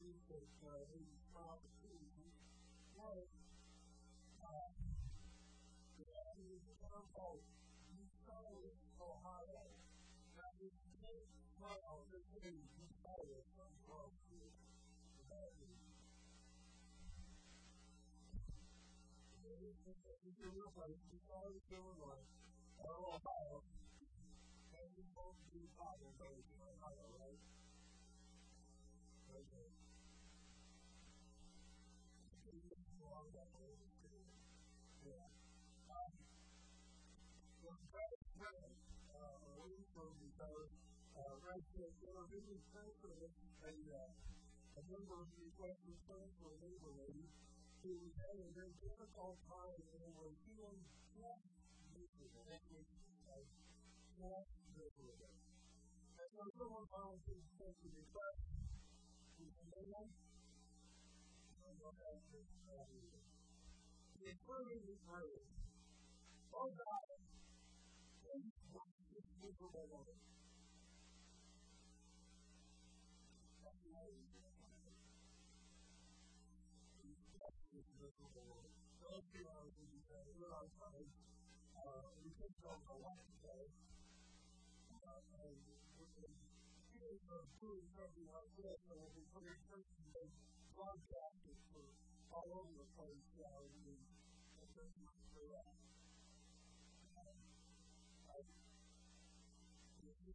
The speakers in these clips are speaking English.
research uh, these opportunities was uh, in the town called Buchanan, Ohio. Now, this big town is in Buchanan, from Boston, Illinois, Ohio, and we both do Ohio, Ohio, right? those uh, residents who are really sensitive and uh, a number of these Western Central labor ladies who had a very difficult time and they were feeling stress using the language of stress liberalism. And so someone volunteered to take the request to the man and the rest of the community. The attorney is great. Oh God, Thank you. all over the place now.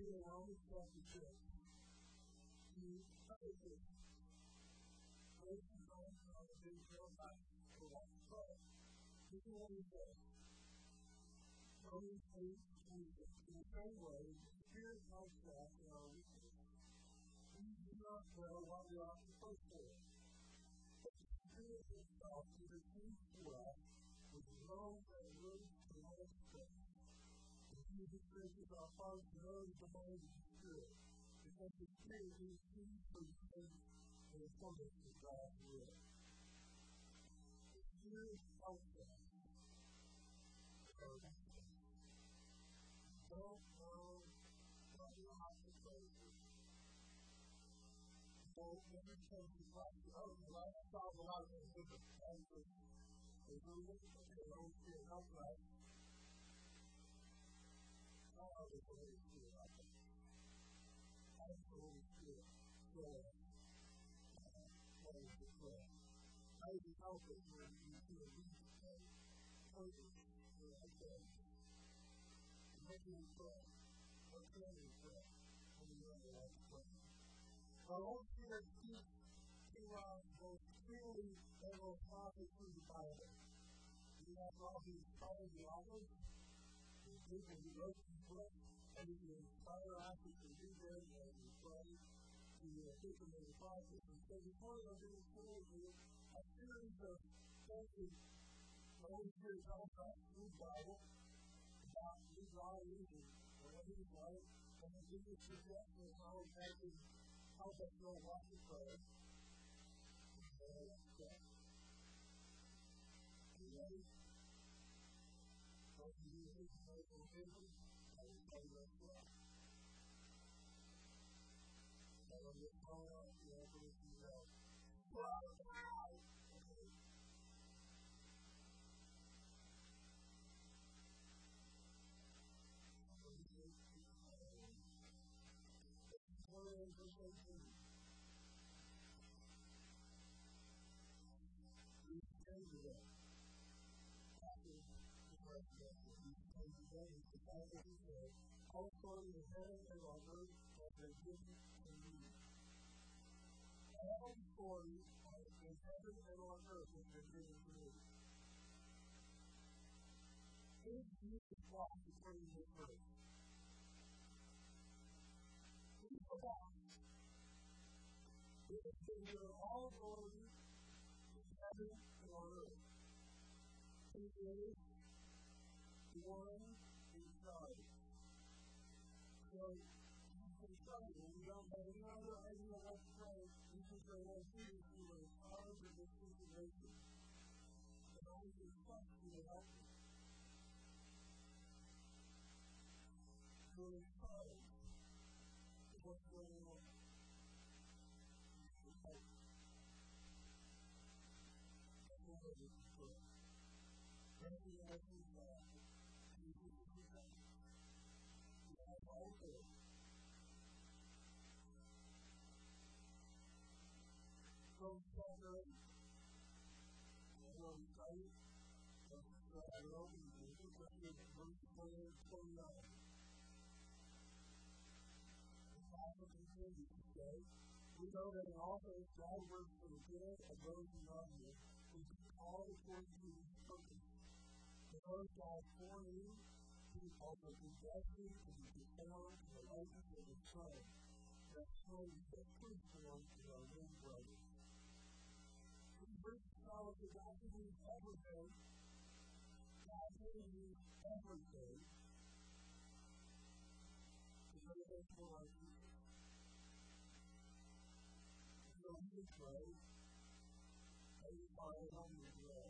to allow himself to feel. He fellowship. Those who know how to do their life for that soul. This is what he says. Going through Jesus in the same way, here's myself in our weakness. We do not know what we are supposed to And Jesus places our hearts knows the of the Spirit. Because the Spirit intercedes for the faith and accordance with God's will. The Spirit helps us. Don't know what you have to pray for. So, every time you talk to others, I solve a lot of things with the answer. They do look at their own spirit outright. How they Holy Spirit? How is the Holy Spirit prayer? What is the prayer? How is it help us when you feel weak and hungry? Okay. What do we pray? What can we pray? When we know we have to pray. The Holy Spirit speaks to us both clearly and most often through the Bible. We have all these the authors, the people who wrote the book, and we can inspire us to read them and pray to uh, take them in the process. And so before I do this today, a series of sentences the Holy Spirit tells us through the Bible about these values and whatever you like, and then give us suggestions of how can help us know what to pray. Are you 在我们的在我们的朋友也会遇到我爱的人。Phone, you have to listen to that. Okay. Also in the heaven and on earth been given to me. All authority in heaven and on earth has been given to me. Do you walk according to is the boss? It has been given all authority heaven and on earth. Is one inside. So, you can me, we don't have any other idea what to pray. You can say, Jesus, you are in charge of this situation. And I will trust you to help me. You're charge of what's going on. From chapter 8, we study, that I wrote in the book of verse 29. The Bible continues to say, we know that in all things God works for the good of those who love Him, who is called according to His purpose. The Lord God foreknew, He also predestined to be conformed to the likeness of His Son, that we get proof to our own brothers. We bring knowledge that God can use everything, God can use everything, to make us more like Jesus. So we pray, Holy Father, help me grow. Lord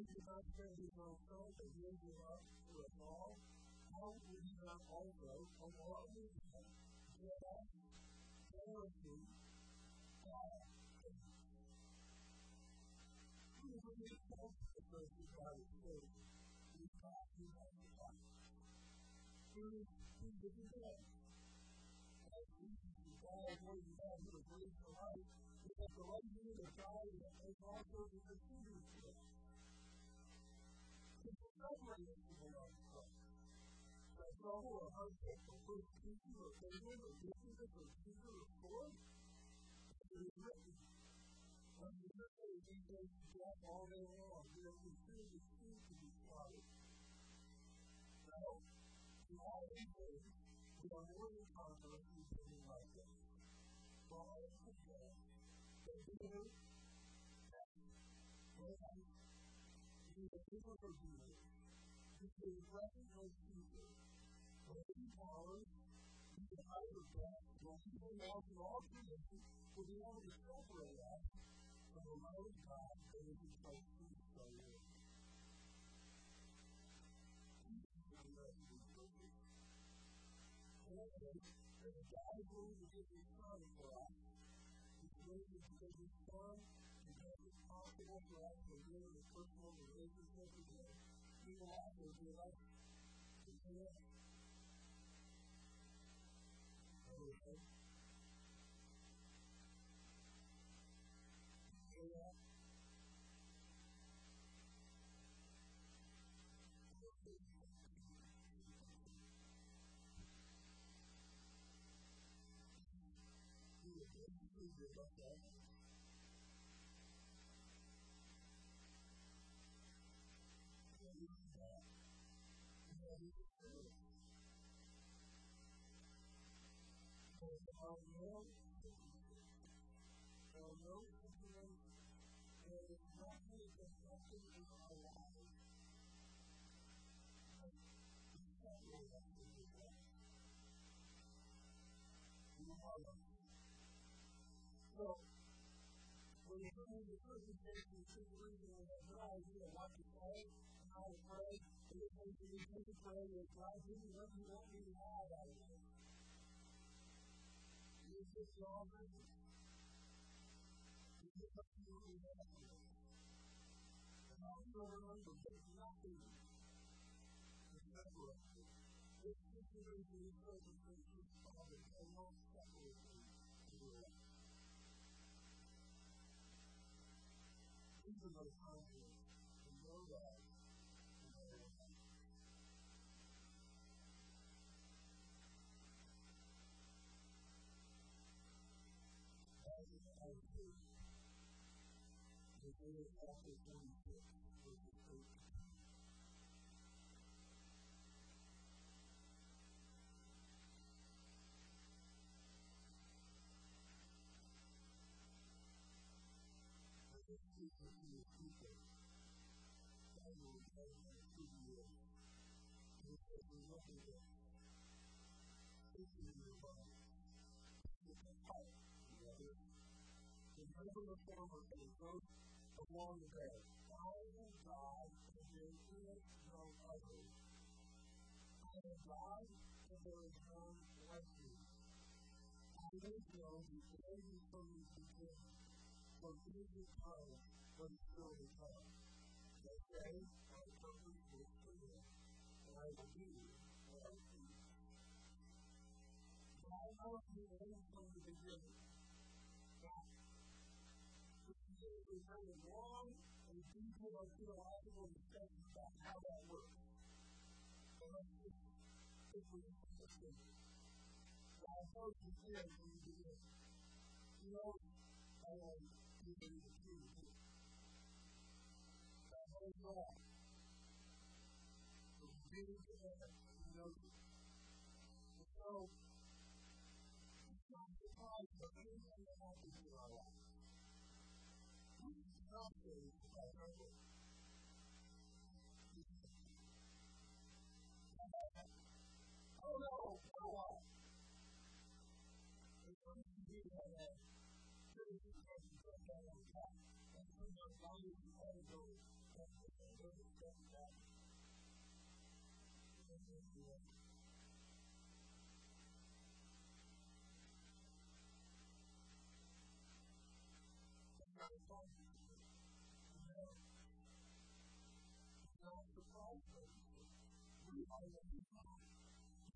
we do not change ourselves and live with us to a law, how do we not also allow the man to have clarity God and we will be close to the society today. We have to have the life. We need to be dead. As we all know you have to live the life, because the life you have to die is also the decision today. In ways, we are more than conquerors through him who loved us. God is the God. The Creator, and He is able to do it. He is recognized future. When He powers, He is out of death, when He belongs to all creation, will be able to separate us from the love of God that is in Christ Jesus our Lord. And God to give His Son for us. He's to give His Son and stand up and really responsible and relationship with them. You will also be like, to do it. Okay. Yeah. Thank you. So, when you come into presentation situation and have no idea what to say, how to pray, and you're going to pray with God, what you want me have out of. You just all Jesus Lawrence. He took up the And all the world will take nothing. Remember, this is the reason for the gracious Father cannot separate me to the rest. These are those times they were always done with the you. Along the. I am God, and there is no other. I am God, and there is like me. I make known before you from the beginning, from times, when still to come. That day I accomplished this for you, and I will do what I please. But I know you only from the beginning. Is a very long and detailed theological discussion about how that works. So let's just quickly understand it. I hope you said from the beginning. You know, I um, you can the truth. That whole law. To end, you know it. And so, Oh no. And some of you Are the people.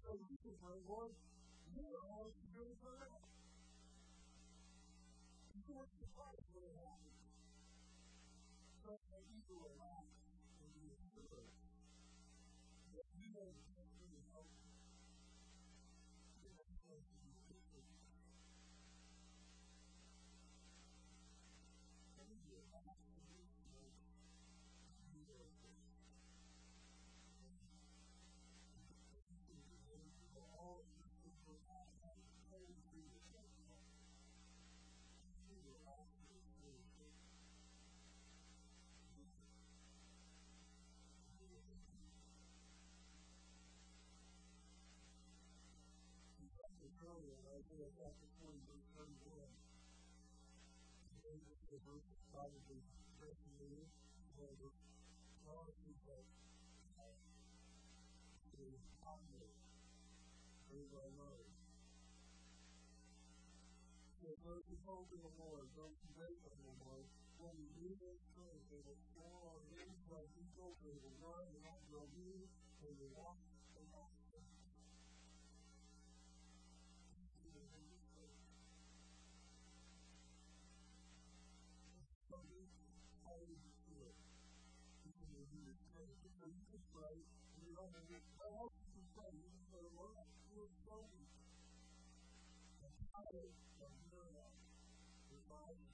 So we can say, Lord, you are all very good. You are surprised when it happens. So that you will relax and be assured that you know the best way to that that is going to become good. The group is probably thirty years old, probably but the founder is our Lord. So those who hold to the Lord, those who wait on the Lord, when you do those things, they will fall on themselves, you go to the Lord, and they'll be, and you walk in this way, and you know, and it's all the same, no matter what you're going. The power of love reminds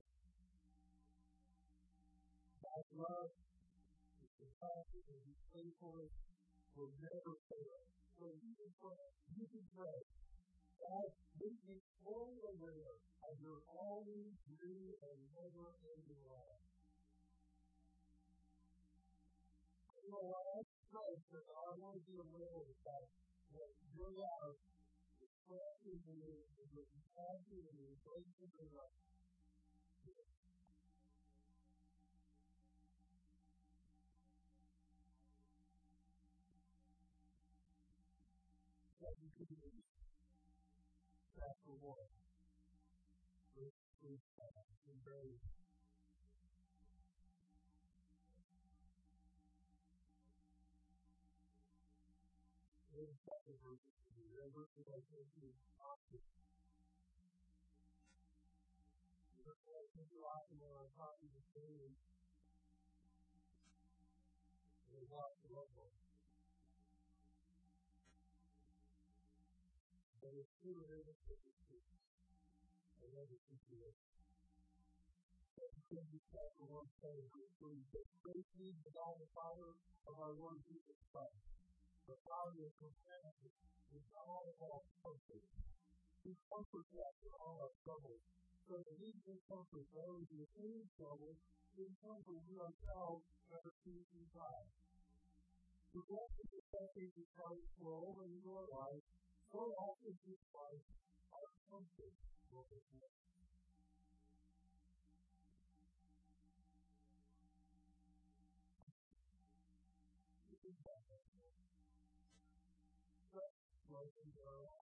God's love, his compassion, and his faithfulness will never fail. So you can pray, you can pray. God, make me fully aware of your always new and never ending love. You know? I want to be aware of the fact that your love is pressing me with your compassion and your grace and Corinthians chapter 1, verse 3 and very in second verse, and verse 1 says, often. Therefore, I think you often when I'm talking to families, they watch the love one. But it's true in every situation. I think you it. Second chapter 1 says, verse 3, but praise be to God the Father of our Lord Jesus Christ. The Father of compassion is all all comfort. He comforts us all our troubles. So that we can comfort those in any trouble, we comfort we ourselves that are seeking God. The blessings of blessings of Christ flow over your life, so also through Christ, our comfort will be blessed. Are all.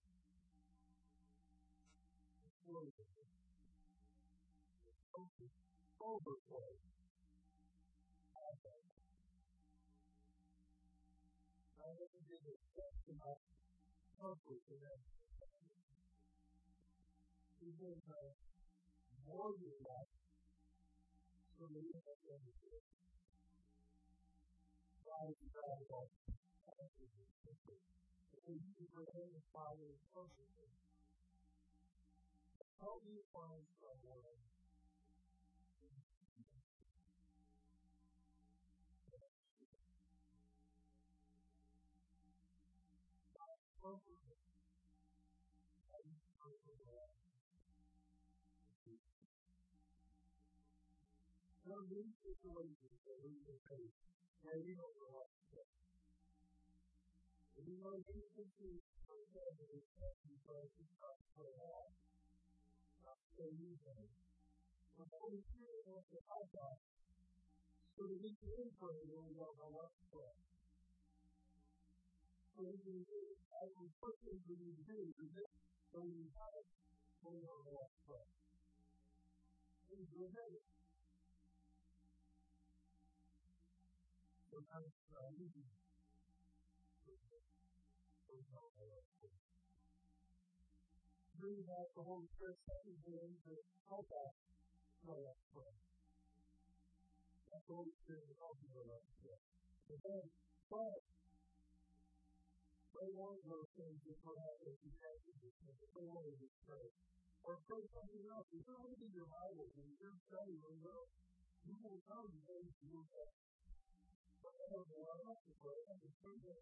Overflow. I never did expect enough comfort in that. Uh, more than that, so that you have to understand. God is God of all. And you can pray the Father is comforted. How do you find someone comforted? How do you comfort them? There are many situations that we can face where we don't know what to say. And we know many situations where family is asking for us to stop for a not say anything. But the Holy Spirit to help us so that we can pray when we don't know what. maybe I can quickly redo this when you have it on your last foot. Please remember. So that's uh, easy. Bring back the Holy Spirit second day to help us on that foot. That's the Holy Spirit will help you on that foot. But then, but one of those things that perhaps if you have to just pray one of these prayers. Or pray something else. If you're reading your Bible and you're studying your will, you will know the ways to move that. But I don't know else to pray. I just pray that.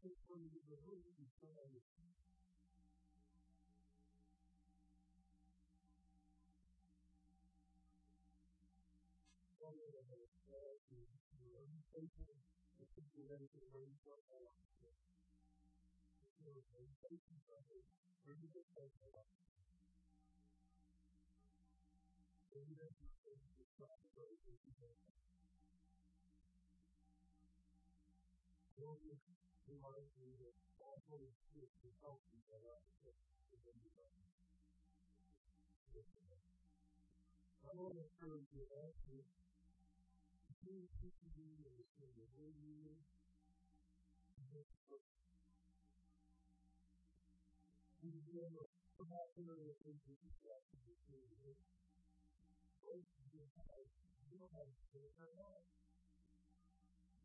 take from you the root and pray. Father, I pray to your own faithful, that you will let the word of God out of you. You are very faithful, Father, for you to take the life. Thank you. Only we are to the Holy Spirit to help you get out of this. I want to encourage you to ask you, continue seeking you and receive the whole year. We remember come out there and think that you've got to be doing this. Both of you have, you have to turn on.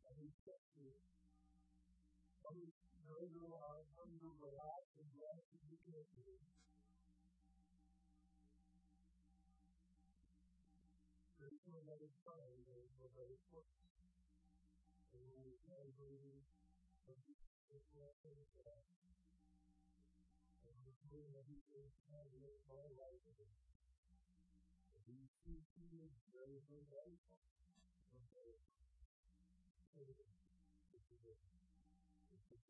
And we set you own, really number of lives. Grateful that it's fine, that it works. And we can to